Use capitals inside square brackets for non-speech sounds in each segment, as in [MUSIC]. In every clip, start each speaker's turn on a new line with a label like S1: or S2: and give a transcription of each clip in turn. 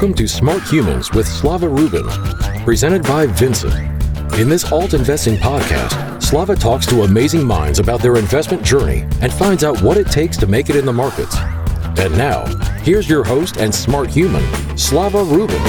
S1: Welcome to Smart Humans with Slava Rubin, presented by Vincent. In this alt investing podcast, Slava talks to amazing minds about their investment journey and finds out what it takes to make it in the markets. And now, here's your host and smart human, Slava Rubin.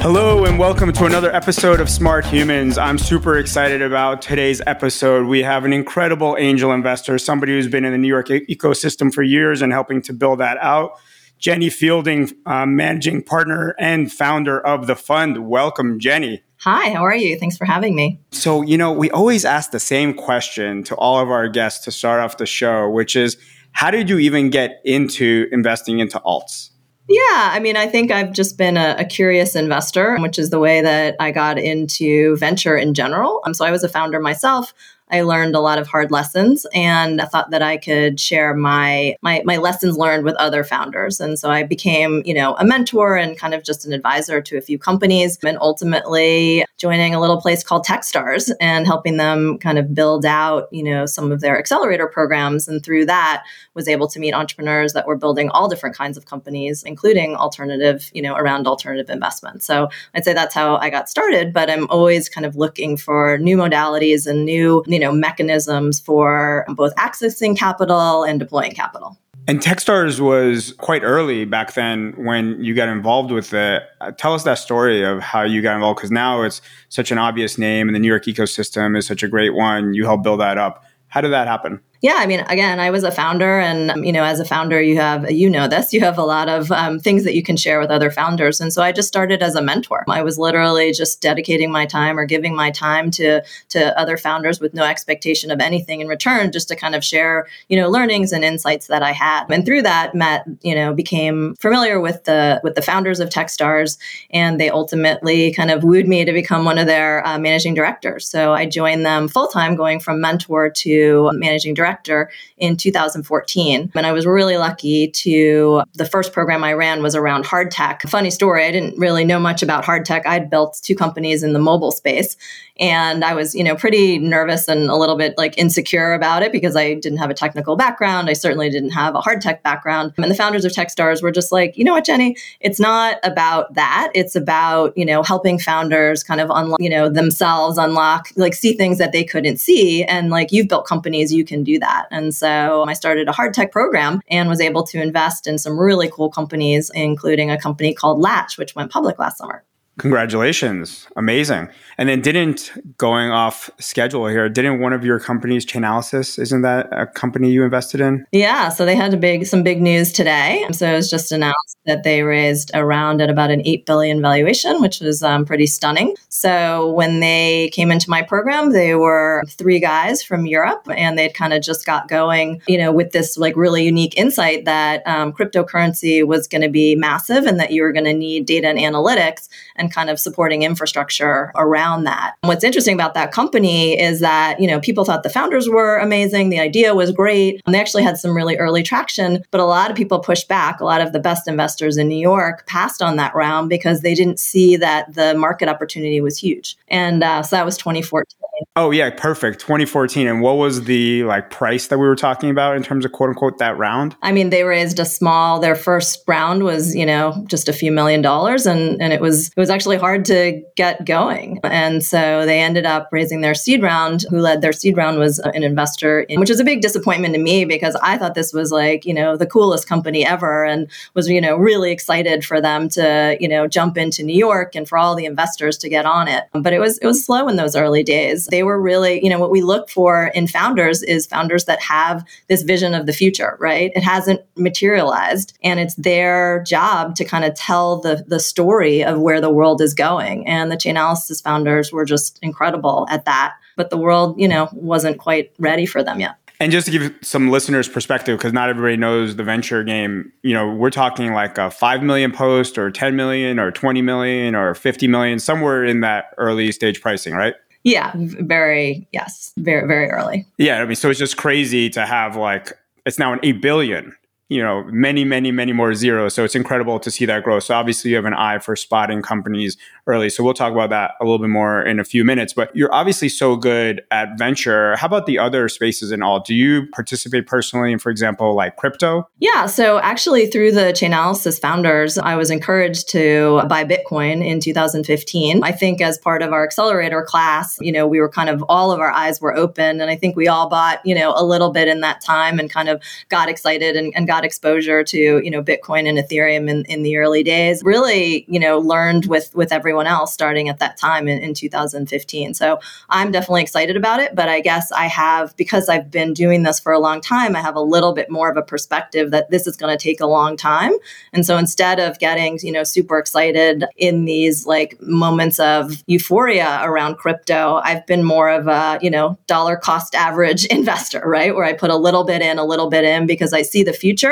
S2: Hello, and welcome to another episode of Smart Humans. I'm super excited about today's episode. We have an incredible angel investor, somebody who's been in the New York ecosystem for years and helping to build that out. Jenny Fielding, uh, managing partner and founder of the fund. Welcome, Jenny.
S3: Hi, how are you? Thanks for having me.
S2: So, you know, we always ask the same question to all of our guests to start off the show, which is how did you even get into investing into alts?
S3: Yeah, I mean, I think I've just been a, a, curious investor, which is the way that I got into venture in general. Um, so I was a founder myself. I learned a lot of hard lessons and I thought that I could share my, my my lessons learned with other founders. And so I became, you know, a mentor and kind of just an advisor to a few companies and ultimately joining a little place called Techstars and helping them kind of build out, you know, some of their accelerator programs and through that was able to meet entrepreneurs that were building all different kinds of companies including alternative, you know, around alternative investments. So I'd say that's how I got started, but I'm always kind of looking for new modalities and new you know mechanisms for both accessing capital and deploying capital.
S2: And Techstars was quite early back then when you got involved with it. Uh, tell us that story of how you got involved because now it's such an obvious name and the New York ecosystem is such a great one. You helped build that up. How did that happen?
S3: Yeah, I mean, again, I was a founder, and you know, as a founder, you have you know this, you have a lot of um, things that you can share with other founders, and so I just started as a mentor. I was literally just dedicating my time or giving my time to to other founders with no expectation of anything in return, just to kind of share you know learnings and insights that I had, and through that, met you know became familiar with the with the founders of TechStars, and they ultimately kind of wooed me to become one of their uh, managing directors. So I joined them full time, going from mentor to managing director director in 2014. And I was really lucky to, the first program I ran was around hard tech. Funny story, I didn't really know much about hard tech. I'd built two companies in the mobile space. And I was, you know, pretty nervous and a little bit like insecure about it because I didn't have a technical background. I certainly didn't have a hard tech background. And the founders of Techstars were just like, you know what, Jenny, it's not about that. It's about, you know, helping founders kind of unlock, you know, themselves unlock, like see things that they couldn't see. And like you've built companies, you can do that. And so I started a hard tech program and was able to invest in some really cool companies, including a company called Latch, which went public last summer.
S2: Congratulations. Amazing. And then didn't going off schedule here, didn't one of your companies, Chainalysis, isn't that a company you invested in?
S3: Yeah. So they had a big some big news today. So it was just announced that they raised around at about an eight billion valuation, which was um, pretty stunning. So when they came into my program, they were three guys from Europe, and they'd kind of just got going, you know, with this like really unique insight that um, cryptocurrency was going to be massive and that you were going to need data and analytics and kind of supporting infrastructure around that. What's interesting about that company is that, you know, people thought the founders were amazing, the idea was great, and they actually had some really early traction, but a lot of people pushed back. A lot of the best investors in New York passed on that round because they didn't see that the market opportunity was huge. And uh, so that was 2014.
S2: Oh yeah, perfect. 2014. And what was the like price that we were talking about in terms of quote unquote that round?
S3: I mean, they raised a small. Their first round was you know just a few million dollars, and and it was it was actually hard to get going. And so they ended up raising their seed round. Who led their seed round was uh, an investor, in, which is a big disappointment to me because I thought this was like you know the coolest company ever, and was you know really excited for them to you know jump into New York and for all the investors to get on it. But it was it was slow in those early days. They were really, you know, what we look for in founders is founders that have this vision of the future, right? It hasn't materialized and it's their job to kind of tell the, the story of where the world is going. And the Chainalysis founders were just incredible at that. But the world, you know, wasn't quite ready for them yet.
S2: And just to give some listeners perspective, because not everybody knows the venture game, you know, we're talking like a 5 million post or 10 million or 20 million or 50 million, somewhere in that early stage pricing, right?
S3: Yeah, very, yes, very, very early.
S2: Yeah, I mean, so it's just crazy to have like, it's now an 8 billion you know, many, many, many more zeros. So it's incredible to see that growth. So obviously you have an eye for spotting companies early. So we'll talk about that a little bit more in a few minutes. But you're obviously so good at venture. How about the other spaces and all? Do you participate personally in, for example, like crypto?
S3: Yeah. So actually through the Chainalysis founders, I was encouraged to buy Bitcoin in 2015. I think as part of our accelerator class, you know, we were kind of all of our eyes were open. And I think we all bought, you know, a little bit in that time and kind of got excited and, and got exposure to, you know, Bitcoin and Ethereum in, in the early days. Really, you know, learned with with everyone else starting at that time in, in 2015. So I'm definitely excited about it. But I guess I have, because I've been doing this for a long time, I have a little bit more of a perspective that this is going to take a long time. And so instead of getting, you know, super excited in these like moments of euphoria around crypto, I've been more of a, you know, dollar cost average [LAUGHS] investor, right? Where I put a little bit in, a little bit in because I see the future,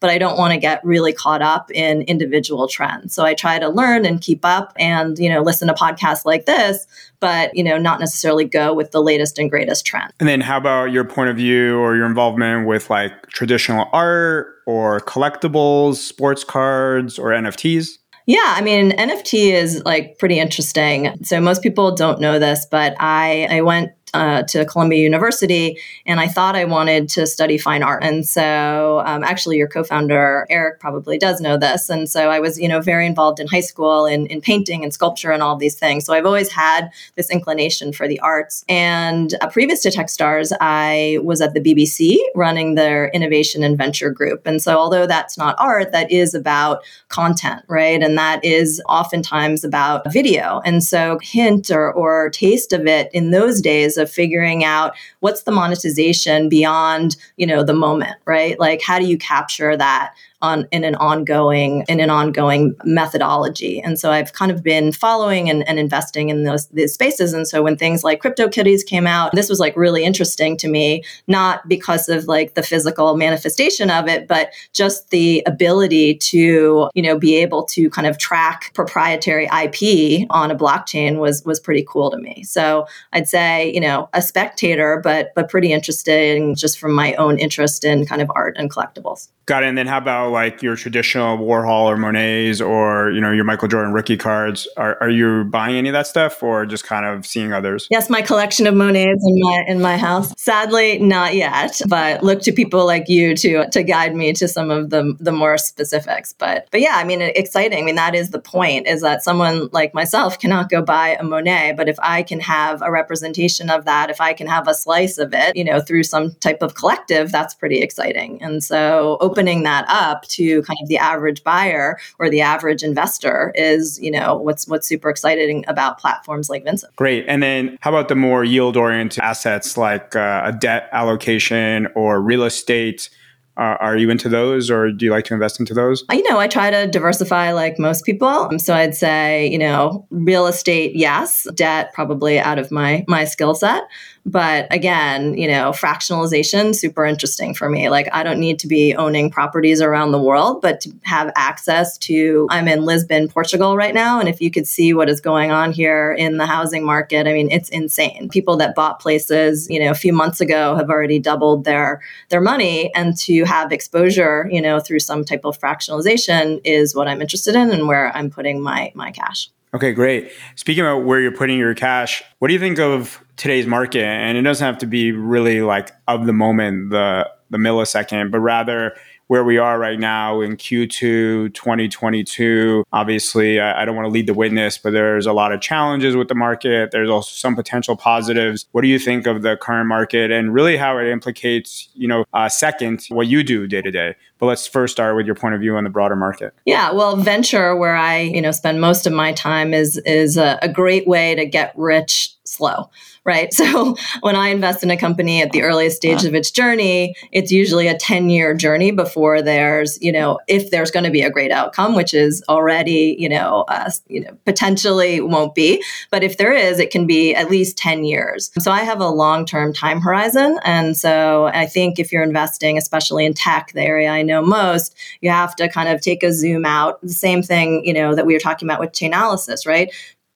S3: but I don't want to get really caught up in individual trends. So I try to learn and keep up and, you know, listen to podcasts like this, but, you know, not necessarily go with the latest and greatest trend.
S2: And then how about your point of view or your involvement with like traditional art or collectibles, sports cards or NFTs?
S3: Yeah, I mean, NFT is like pretty interesting. So most people don't know this, but I I went uh, to Columbia University, and I thought I wanted to study fine art. And so, um, actually, your co-founder Eric probably does know this. And so, I was, you know, very involved in high school in, in painting and sculpture and all these things. So I've always had this inclination for the arts. And uh, previous to TechStars, I was at the BBC running their innovation and venture group. And so, although that's not art, that is about content, right? And that is oftentimes about video. And so, hint or, or taste of it in those days of figuring out what's the monetization beyond, you know, the moment, right? Like how do you capture that on in an ongoing in an ongoing methodology. And so I've kind of been following and, and investing in those these spaces. And so when things like CryptoKitties came out, this was like really interesting to me, not because of like the physical manifestation of it, but just the ability to, you know, be able to kind of track proprietary IP on a blockchain was was pretty cool to me. So I'd say, you know, a spectator, but but pretty interested just from my own interest in kind of art and collectibles.
S2: Got it. And then how about like your traditional Warhol or Monets or, you know, your Michael Jordan rookie cards? Are, are you buying any of that stuff or just kind of seeing others?
S3: Yes, my collection of Monets in my in my house. Sadly, not yet, but look to people like you to to guide me to some of the the more specifics. But but yeah, I mean exciting. I mean that is the point is that someone like myself cannot go buy a Monet, but if I can have a representation of that, if I can have a slice of it, you know, through some type of collective, that's pretty exciting. And so opening that up to kind of the average buyer or the average investor is, you know, what's what's super exciting about platforms like Vincent.
S2: Great. And then how about the more yield oriented assets like uh, a debt allocation or real estate? Uh, are you into those or do you like to invest into those?
S3: You know, I try to diversify like most people. So I'd say, you know, real estate, yes, debt probably out of my my skill set. But again, you know, fractionalization, super interesting for me. Like, I don't need to be owning properties around the world, but to have access to, I'm in Lisbon, Portugal right now. And if you could see what is going on here in the housing market, I mean, it's insane. People that bought places, you know, a few months ago have already doubled their, their money. And to have exposure, you know, through some type of fractionalization is what I'm interested in and where I'm putting my, my cash.
S2: Okay, great. Speaking about where you're putting your cash, what do you think of today's market? And it doesn't have to be really like of the moment, the the millisecond, but rather where we are right now in Q2 2022. Obviously, I, I don't want to lead the witness, but there's a lot of challenges with the market. There's also some potential positives. What do you think of the current market and really how it implicates, you know, uh, second, what you do day to day? But let's first start with your point of view on the broader market.
S3: Yeah, well, venture, where I, you know, spend most of my time, is is a, a great way to get rich slow right? [LAUGHS] So when I invest in a company at the earliest stage of its journey, it's usually a 10 year journey before there's, you know, if there's going to be a great outcome, which is already, you know, uh, you know, potentially won't be. But if there is, it can be at least 10 years. So I have a long term time horizon. And so I think if you're investing, especially in tech, the area I know most, you have to kind of take a zoom out. The same thing, you know, that we were talking about with Chainalysis, right?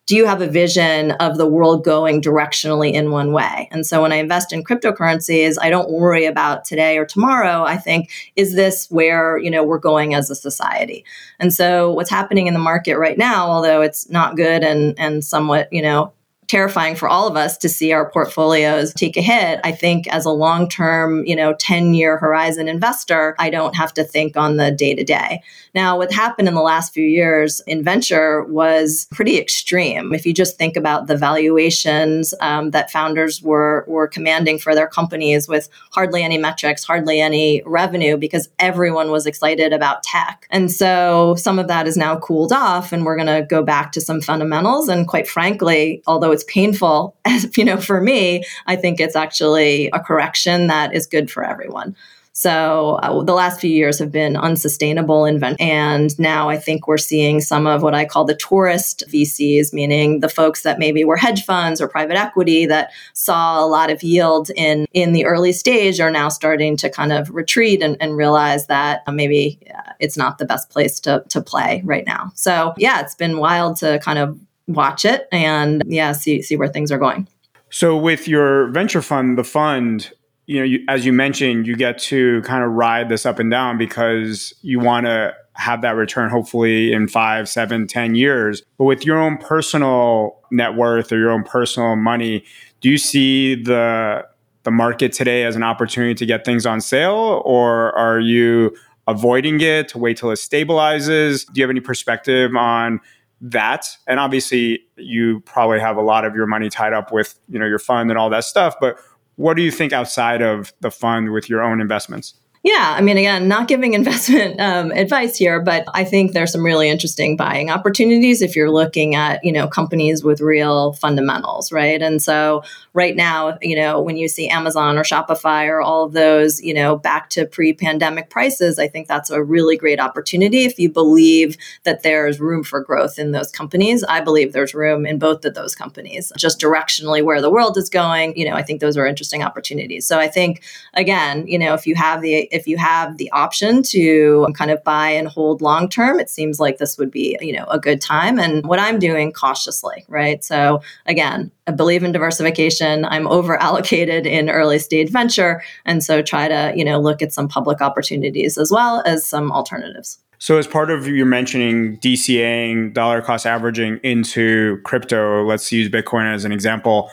S3: Do you have a vision of the world going directionally in one way? And so when I invest in cryptocurrencies, I don't worry about today or tomorrow. I think, is this where, you know, we're going as a society? And so what's happening in the market right now, although it's not good and and somewhat, you know, terrifying for all of us to see our portfolios take a hit. I think as a long-term, you know, 10-year horizon investor, I don't have to think on the day-to-day. Now, what happened in the last few years in venture was pretty extreme. If you just think about the valuations um, that founders were were commanding for their companies with hardly any metrics, hardly any revenue, because everyone was excited about tech. And so some of that is now cooled off, and we're going to go back to some fundamentals. And quite frankly, although it's painful, [LAUGHS] as you know, for me, I think it's actually a correction that is good for everyone. So uh, the last few years have been unsustainable in venture. And now I think we're seeing some of what I call the tourist VCs, meaning the folks that maybe were hedge funds or private equity that saw a lot of yield in, in the early stage are now starting to kind of retreat and, and realize that uh, maybe it's not the best place to, to play right now. So yeah, it's been wild to kind of watch it and yeah, see see where things are going.
S2: So with your venture fund, the fund, you know, you, as you mentioned, you get to kind of ride this up and down because you want to have that return hopefully in five, seven, ten years. But with your own personal net worth or your own personal money, do you see the the market today as an opportunity to get things on sale, or are you avoiding it to wait till it stabilizes? Do you have any perspective on that. And obviously you probably have a lot of your money tied up with you know your fund and all that stuff but what do you think outside of the fund with your own investments
S3: yeah, I mean, again, not giving [LAUGHS] investment um, advice here, but I think there's some really interesting buying opportunities if you're looking at you know companies with real fundamentals, right? And so right now, you know, when you see Amazon or Shopify or all of those, you know, back to pre-pandemic prices, I think that's a really great opportunity if you believe that there's room for growth in those companies. I believe there's room in both of those companies. Just directionally where the world is going, you know, I think those are interesting opportunities. So I think again, you know, if you have the if you have the option to kind of buy and hold long term, it seems like this would be, you know, a good time. And what I'm doing cautiously, right? So again, I believe in diversification. I'm over allocated in early stage venture. And so try to, you know, look at some public opportunities as well as some alternatives.
S2: So, as part of your mentioning DCAing, dollar cost averaging into crypto, let's use Bitcoin as an example.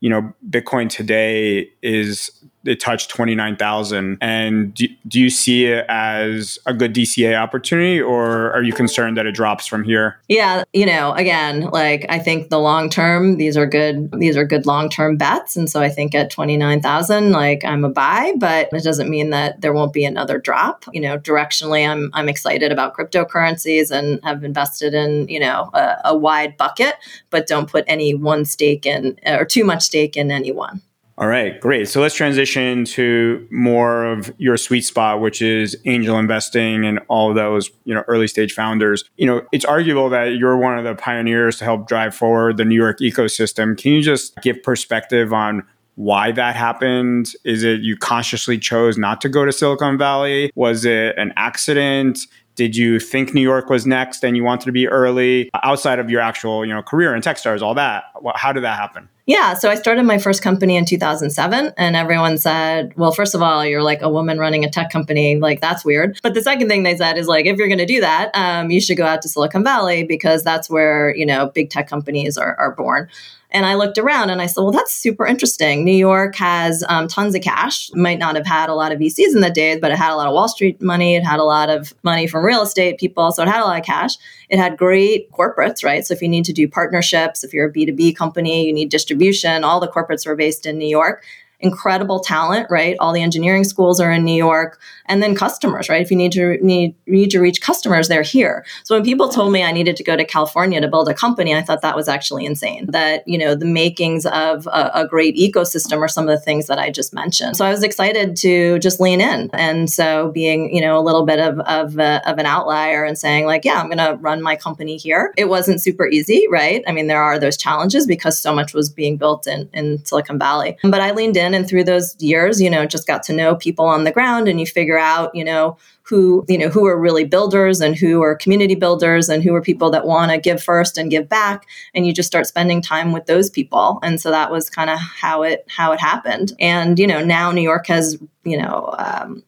S2: You know, Bitcoin today is it touched 29,000. And do, do you see it as a good DCA opportunity or are you concerned that it drops from here?
S3: Yeah, you know, again, like I think the long term, these are good, these are good long term bets. And so I think at 29,000, like I'm a buy, but it doesn't mean that there won't be another drop. You know, directionally, I'm, I'm excited about cryptocurrencies and have invested in, you know, a, a wide bucket, but don't put any one stake in or too much stake in any one.
S2: All right, great. So let's transition to more of your sweet spot, which is angel investing and all those, you know, early stage founders. You know, it's arguable that you're one of the pioneers to help drive forward the New York ecosystem. Can you just give perspective on why that happened? Is it you consciously chose not to go to Silicon Valley? Was it an accident? Did you think New York was next and you wanted to be early outside of your actual, you know, career in Techstars, all that? How did that happen?
S3: Yeah, so I started my first company in 2007, and everyone said, well, first of all, you're like a woman running a tech company. Like, that's weird. But the second thing they said is, like, if you're going to do that, um, you should go out to Silicon Valley because that's where, you know, big tech companies are, are born. And I looked around and I said, well, that's super interesting. New York has um, tons of cash. Might not have had a lot of VCs in the days, but it had a lot of Wall Street money. It had a lot of money from real estate people. So it had a lot of cash. It had great corporates, right? So if you need to do partnerships, if you're a B2B company, you need distribution, all the corporates were based in New York incredible talent, right? All the engineering schools are in New York, and then customers, right? If you need to need need to reach customers, they're here. So when people told me I needed to go to California to build a company, I thought that was actually insane. That you know the makings of a, a great ecosystem are some of the things that I just mentioned. So I was excited to just lean in, and so being you know a little bit of of, a, of an outlier and saying like, yeah, I'm going to run my company here. It wasn't super easy, right? I mean, there are those challenges because so much was being built in in Silicon Valley, but I leaned in in and through those years, you know, just got to know people on the ground and you figure out, you know, who you know who are really builders and who are community builders and who are people that want to give first and give back and you just start spending time with those people. And so that was kind of how it how it happened. And you know now new york has you know um,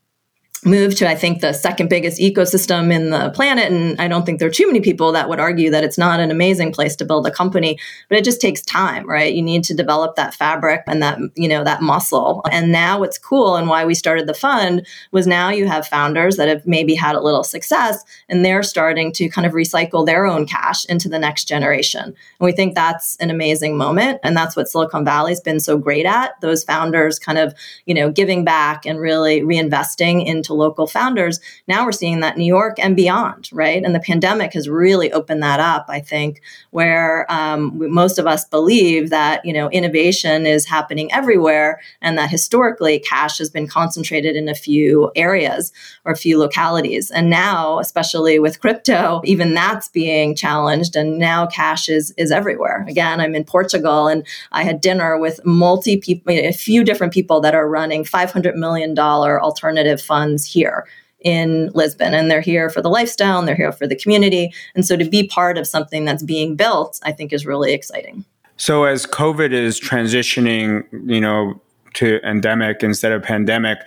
S3: moved to, I think, the second biggest ecosystem in the planet. And I don't think there are too many people that would argue that it's not an amazing place to build a company, but it just takes time, right? You need to develop that fabric and that, you know, that muscle. And now what's cool and why we started the fund was now you have founders that have maybe had a little success and they're starting to kind of recycle their own cash into the next generation. And we think that's an amazing moment. And that's what Silicon Valley's been so great at. Those founders kind of, you know, giving back and really reinvesting into local founders. Now we're seeing that New York and beyond, right? And the pandemic has really opened that up, I think, where um, most of us believe that, you know, innovation is happening everywhere and that historically cash has been concentrated in a few areas or a few localities. And now, especially with crypto, even that's being challenged. And now cash is, is everywhere. Again, I'm in Portugal and I had dinner with multi people, a few different people that are running $500 million alternative funds here in Lisbon and they're here for the lifestyle and they're here for the community. And so to be part of something that's being built, I think is really exciting.
S2: So as COVID is transitioning, you know, to endemic instead of pandemic,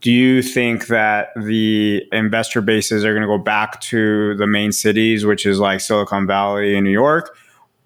S2: do you think that the investor bases are going to go back to the main cities, which is like Silicon Valley and New York,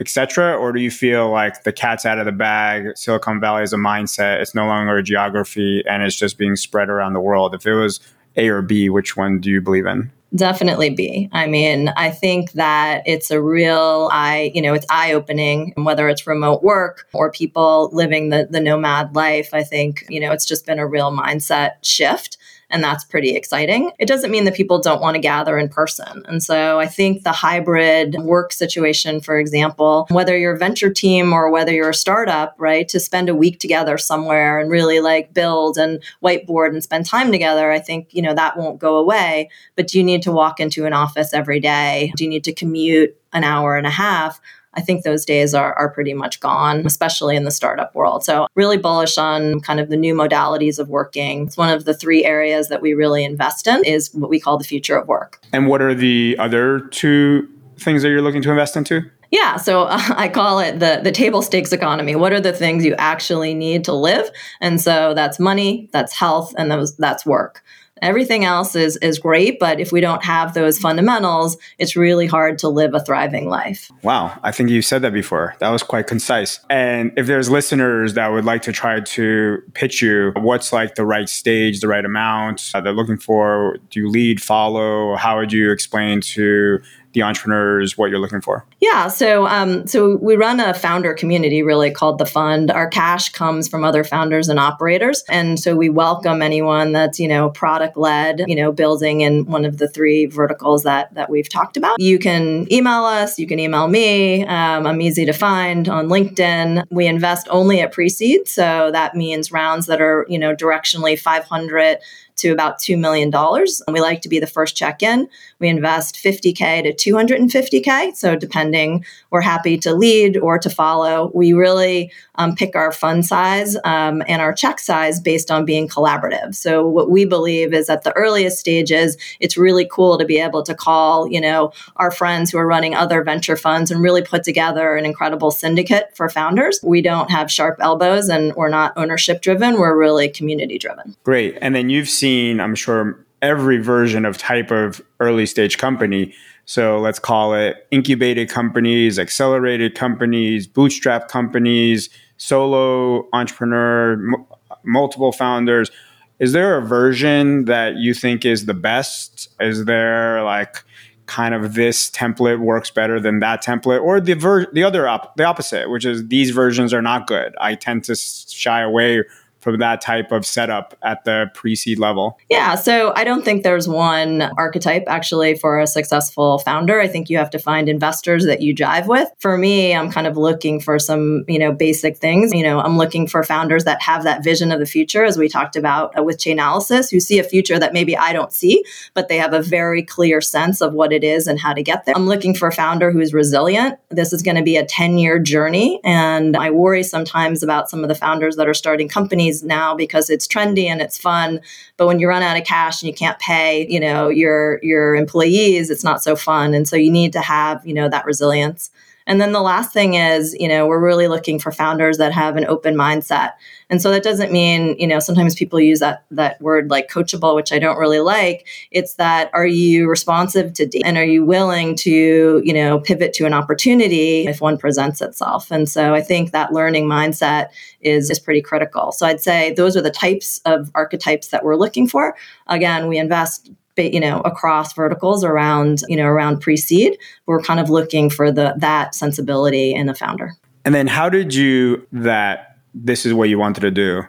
S2: et cetera? Or do you feel like the cat's out of the bag? Silicon Valley is a mindset. It's no longer a geography and it's just being spread around the world. If it was a or B? Which one do you believe in?
S3: Definitely B. I mean, I think that it's a real eye, you know, it's eye opening, whether it's remote work or people living the, the nomad life. I think, you know, it's just been a real mindset shift and that's pretty exciting. It doesn't mean that people don't want to gather in person. And so I think the hybrid work situation, for example, whether you're a venture team or whether you're a startup, right, to spend a week together somewhere and really like build and whiteboard and spend time together, I think, you know, that won't go away. But do you need to walk into an office every day? Do you need to commute an hour and a half? I think those days are, are pretty much gone, especially in the startup world. So, really bullish on kind of the new modalities of working. It's one of the three areas that we really invest in is what we call the future of work.
S2: And what are the other two things that you're looking to invest into?
S3: Yeah, so uh, [LAUGHS] I call it the the table stakes economy. What are the things you actually need to live? And so that's money, that's health, and those that's work. Everything else is is great, but if we don't have those fundamentals, it's really hard to live a thriving life.
S2: Wow, I think you said that before. That was quite concise. And if there's listeners that would like to try to pitch you, what's like the right stage, the right amount uh, they're looking for? Do you lead, follow? How would you explain to the entrepreneurs what you're looking for?
S3: Yeah, so um, so we run a founder community really called the fund. Our cash comes from other founders and operators, and so we welcome anyone that's you know product led, you know, building in one of the three verticals that that we've talked about. You can email us. You can email me. Um, I'm easy to find on LinkedIn. We invest only at pre-seed, so that means rounds that are you know directionally 500 to about $2 million. And we like to be the first check in. We invest 50K to 250K. So, depending, we're happy to lead or to follow. We really um, pick our fund size um, and our check size based on being collaborative. So, what we believe is at the earliest stages, it's really cool to be able to call, you know, our friends who are running other venture funds and really put together an incredible syndicate for founders. We don't have sharp elbows and we're not ownership driven. We're really community driven.
S2: Great. And then you've seen I'm sure, every version of type of early stage company. So let's call it incubated companies, accelerated companies, bootstrap companies, solo entrepreneur, m- multiple founders. Is there a version that you think is the best? Is there like kind of this template works better than that template, or the ver- the other op- the opposite, which is these versions are not good? I tend to shy away from that type of setup at the pre-seed level?
S3: Yeah, so I don't think there's one archetype actually for a successful founder. I think you have to find investors that you jive with. For me, I'm kind of looking for some, you know, basic things. You know, I'm looking for founders that have that vision of the future as we talked about uh, with Chainalysis, who see a future that maybe I don't see, but they have a very clear sense of what it is and how to get there. I'm looking for a founder who is resilient. This is going to be a 10-year journey and I worry sometimes about some of the founders that are starting companies companies now because it's trendy and it's fun. But when you run out of cash and you can't pay, you know, your your employees, it's not so fun. And so you need to have, you know, that resilience. And then the last thing is, you know, we're really looking for founders that have an open mindset. And so that doesn't mean, you know, sometimes people use that that word like coachable, which I don't really like. It's that are you responsive to data and are you willing to, you know, pivot to an opportunity if one presents itself? And so I think that learning mindset is is pretty critical. So I'd say those are the types of archetypes that we're looking for. Again, we invest you know across verticals around you know around pre-seed. We're kind of looking for the that sensibility in a founder.
S2: And then how did you that this is what you wanted to do?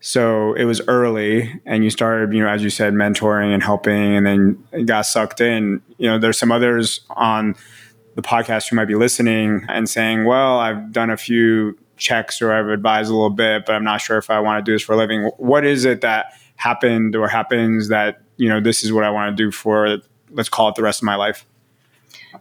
S2: So it was early and you started you know as you said mentoring and helping and then got sucked in. You know there's some others on the podcast who might be listening and saying well i've done a few checks or i've advised a little bit but i'm not sure if i want to do this for a living. What is it that happened or happens that you know, this is what I want to do for, let's call it the rest of my life?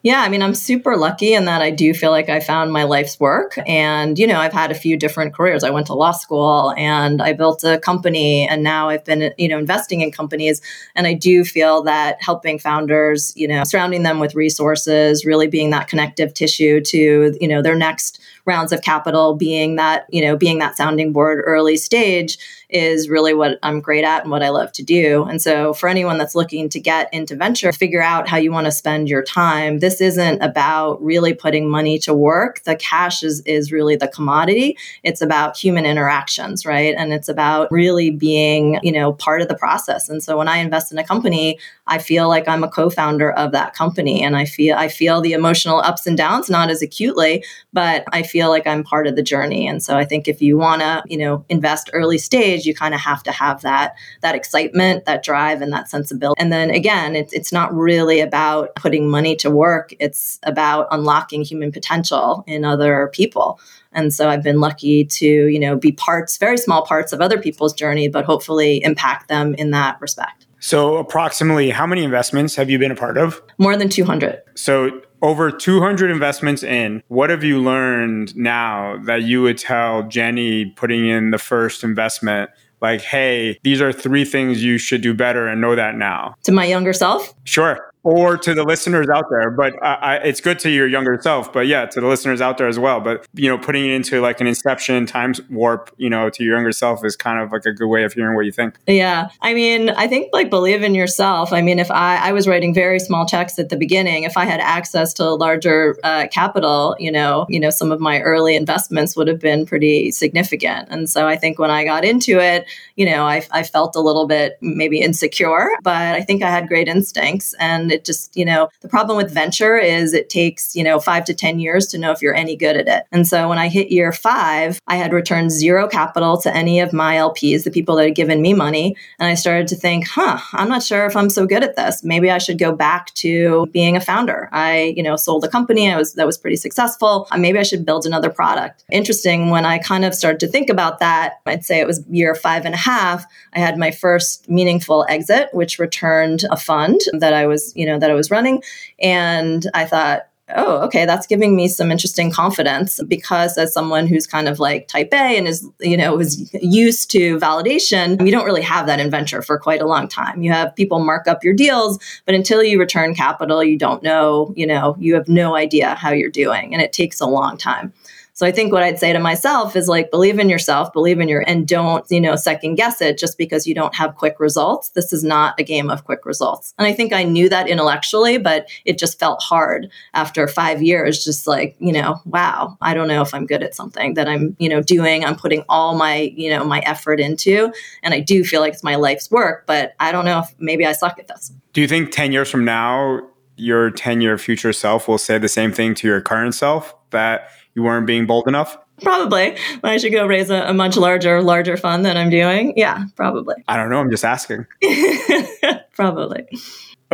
S3: Yeah, I mean, I'm super lucky in that I do feel like I found my life's work. And, you know, I've had a few different careers. I went to law school and I built a company, and now I've been, you know, investing in companies. And I do feel that helping founders, you know, surrounding them with resources, really being that connective tissue to, you know, their next rounds of capital being that you know being that sounding board early stage is really what I'm great at and what I love to do. And so for anyone that's looking to get into venture, figure out how you want to spend your time. This isn't about really putting money to work. The cash is is really the commodity. It's about human interactions, right? And it's about really being, you know, part of the process. And so when I invest in a company, I feel like I'm a co-founder of that company and I feel I feel the emotional ups and downs not as acutely, but I feel like I'm part of the journey. And so I think if you want to, you know, invest early stage, you kind of have to have that that excitement, that drive and that sensibility. And then again, it's it's not really about putting money to work. It's about unlocking human potential in other people. And so I've been lucky to, you know, be parts, very small parts of other people's journey, but hopefully impact them in that respect.
S2: So, approximately how many investments have you been a part of?
S3: More than 200.
S2: So, over 200 investments in, what have you learned now that you would tell Jenny putting in the first investment? Like, hey, these are three things you should do better and know that now.
S3: To my younger self?
S2: Sure or to the listeners out there. But I, I, it's good to your younger self. But yeah, to the listeners out there as well. But you know, putting it into like an inception times warp, you know, to your younger self is kind of like a good way of hearing what you think.
S3: Yeah, I mean, I think like believe in yourself. I mean, if I I was writing very small checks at the beginning, if I had access to larger uh, capital, you know, you know, some of my early investments would have been pretty significant. And so I think when I got into it, you know, I, I felt a little bit maybe insecure, but I think I had great instincts and it just, you know, the problem with venture is it takes, you know, five to 10 years to know if you're any good at it. And so when I hit year five, I had returned zero capital to any of my LPs, the people that had given me money. And I started to think, huh, I'm not sure if I'm so good at this. Maybe I should go back to being a founder. I, you know, sold a company. I was, that was pretty successful. Uh, maybe I should build another product. Interesting. When I kind of started to think about that, I'd say it was year five and a half. I had my first meaningful exit, which returned a fund that I was, you know, that I was running. And I thought, oh, okay, that's giving me some interesting confidence because as someone who's kind of like type A and is, you know, is used to validation, you don't really have that in venture for quite a long time. You have people mark up your deals, but until you return capital, you don't know, you know, you have no idea how you're doing. And it takes a long time. So I think what I'd say to myself is like, believe in yourself, believe in your, and don't, you know, second guess it just because you don't have quick results. This is not a game of quick results. And I think I knew that intellectually, but it just felt hard after five years, just like, you know, wow, I don't know if I'm good at something that I'm, you know, doing. I'm putting all my, you know, my effort into. And I do feel like it's my life's work, but I don't know if maybe I suck at this.
S2: Do you think 10 years from now, your 10 year future self will say the same thing to your current self that you weren't being bold enough?
S3: Probably. I should go raise a, a, much larger, larger fund than I'm doing. Yeah, probably.
S2: I don't know. I'm just asking. [LAUGHS]
S3: probably.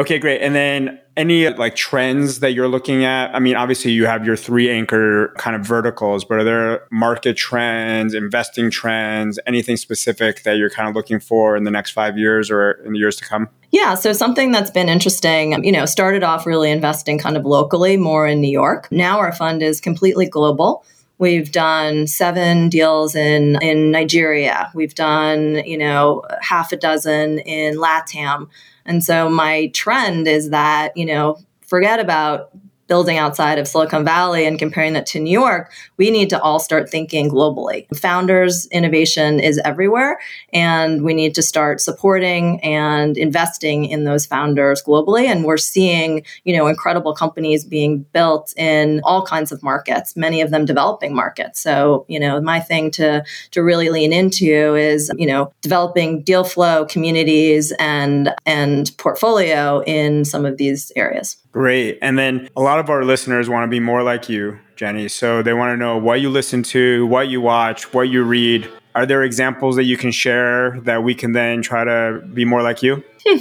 S2: Okay, great. And then any like trends that you're looking at? I mean, obviously you have your three anchor kind of verticals, but are there market trends, investing trends, anything specific that you're kind of looking for in the next five years or in the years to come?
S3: Yeah, so something that's been interesting, you know, started off really investing kind of locally, more in New York. Now our fund is completely global We've done seven deals in, in Nigeria. We've done, you know, half a dozen in LATAM. And so my trend is that, you know, forget about building outside of Silicon Valley and comparing that to New York, we need to all start thinking globally. Founders innovation is everywhere, and we need to start supporting and investing in those founders globally. And we're seeing, you know, incredible companies being built in all kinds of markets, many of them developing markets. So, you know, my thing to to really lean into is, you know, developing deal flow, communities, and and portfolio in some of these areas.
S2: Great. And then a lot of our listeners want to be more like you, Jenny. So they want to know what you listen to, what you watch, what you read. Are there examples that you can share that we can then try to be more like you? [LAUGHS]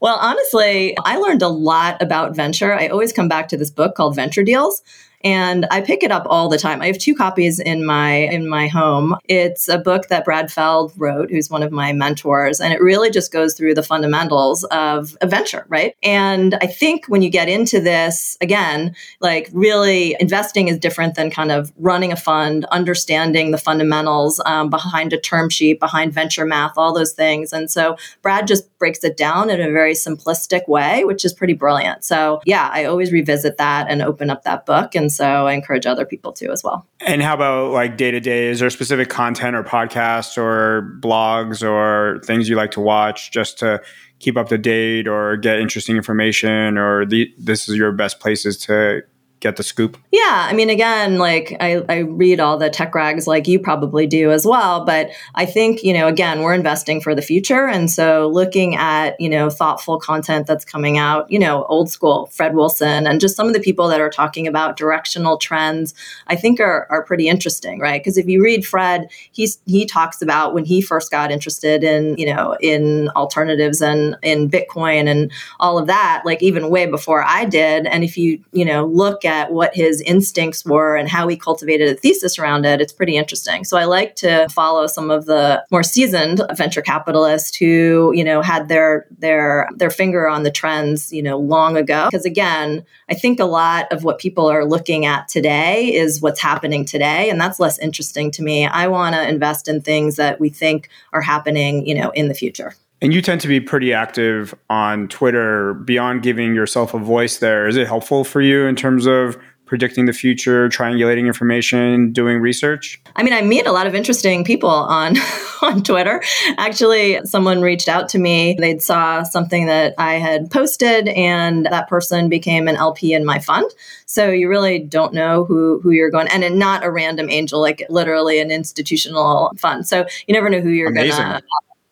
S3: well, honestly, I learned a lot about venture. I always come back to this book called Venture Deals and I pick it up all the time. I have two copies in my in my home. It's a book that Brad Feld wrote, who's one of my mentors, and it really just goes through the fundamentals of a venture, right? And I think when you get into this again, like really investing is different than kind of running a fund, understanding the fundamentals um, behind a term sheet, behind venture math, all those things. And so Brad just breaks it down in a very simplistic way, which is pretty brilliant. So yeah, I always revisit that and open up that book and and so I encourage other people to as well.
S2: And how about like day to day? Is there specific content or podcasts or blogs or things you like to watch just to keep up to date or get interesting information or the, this is your best places to get the scoop?
S3: Yeah, I mean, again, like I, I read all the tech rags like you probably do as well. But I think, you know, again, we're investing for the future. And so looking at, you know, thoughtful content that's coming out, you know, old school, Fred Wilson, and just some of the people that are talking about directional trends, I think are, are pretty interesting, right? Because if you read Fred, he's he talks about when he first got interested in, you know, in alternatives and in Bitcoin and all of that, like even way before I did. And if you, you know, look at what his instincts were and how he cultivated a thesis around it, it's pretty interesting. So I like to follow some of the more seasoned venture capitalists who, you know, had their their their finger on the trends, you know, long ago. Because again, I think a lot of what people are looking at today is what's happening today, and that's less interesting to me. I want to invest in things that we think are happening, you know, in the future.
S2: And you tend to be pretty active on Twitter beyond giving yourself a voice there. Is it helpful for you in terms of predicting the future, triangulating information, doing research?
S3: I mean, I meet a lot of interesting people on [LAUGHS] on Twitter. Actually, someone reached out to me. They saw something that I had posted and that person became an LP in my fund. So you really don't know who who you're going and not a random angel like literally an institutional fund. So you never know who you're going to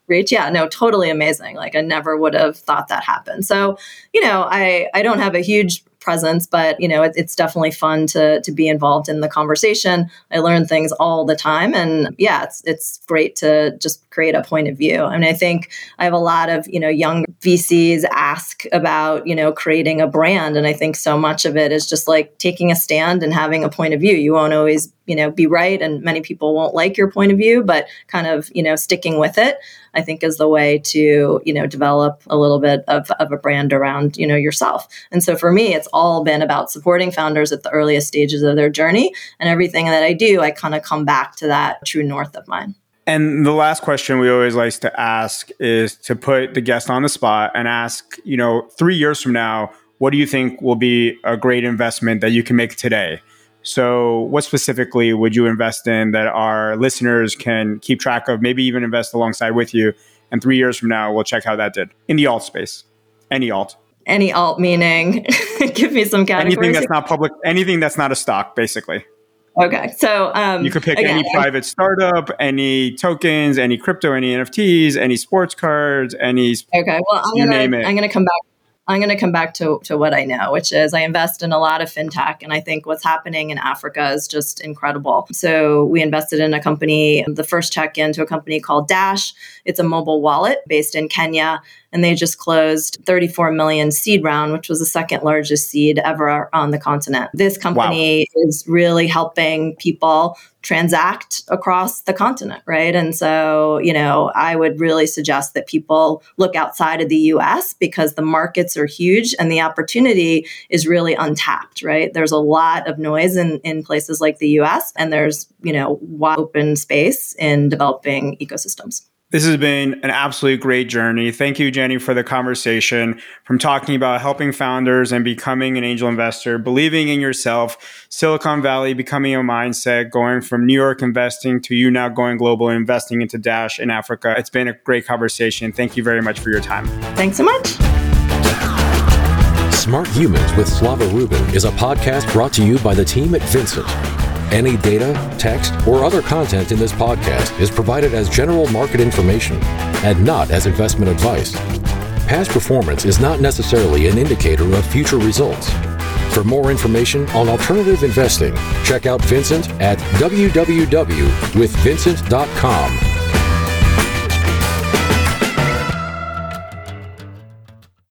S3: reach yeah no totally amazing. Like i never would have thought that happened. So you know i i don't have a huge presence but you know it, it's definitely fun to to be involved in the conversation. I learn things all the time and yeah it's it's great to just create a point of view. I mean, i think i have a lot of you know young vcs ask about you know creating a brand. And i think so much of it is just like taking a stand and having a point of view. You won't always you know be right and many people won't like your point of view but kind of you know sticking with it i think is the way to you know develop a little bit of, of a brand around you know yourself. And so for me it's all been about supporting founders at the earliest stages of their journey. And everything that i do i kind of come back to that true north of mine
S2: and the last question we always like to ask is to put the guest on the spot and ask you know three years from now what do you think will be a great investment that you can make today so, what specifically would you invest in that our listeners can keep track of, maybe even invest alongside with you? And three years from now, we'll check how that did in the alt space. Any alt.
S3: Any alt meaning? [LAUGHS] Give me some categories.
S2: Anything that's not public, anything that's not a stock, basically.
S3: Okay. So um,
S2: you could pick again, any private startup, any tokens, any crypto, any NFTs, any sports cards, any.
S3: Okay. Well, I'm
S2: you
S3: gonna,
S2: name it.
S3: I'm going to come back I'm going to come back to, to what I know, which is I invest in a lot of fintech. And I think what's happening in Africa is just incredible. So we invested in a company, the first check into a company called Dash. It's a mobile wallet based in Kenya. And they just closed 34 million seed round, which was the second largest seed ever on the continent. This company wow. is really helping people transact across the continent, right? And so, you know, I would really suggest that people look outside of the US because the markets are huge and the opportunity is really untapped, right? There's a lot of noise in, in places like the US and there's, you know, wide open space in developing ecosystems.
S2: This has been an absolutely great journey. Thank you, Jenny, for the conversation from talking about helping founders and becoming an angel investor, believing in yourself, Silicon Valley becoming a mindset, going from New York investing to you now going global and investing into Dash in Africa. It's been a great conversation. Thank you very much for your time.
S3: Thanks so much.
S1: Smart Humans with Slava Rubin is a podcast brought to you by the team at Vincent. Any data, text, or other content in this podcast is provided as general market information and not as investment advice. Past performance is not necessarily an indicator of future results. For more information on alternative investing, check out Vincent at www.withvincent.com.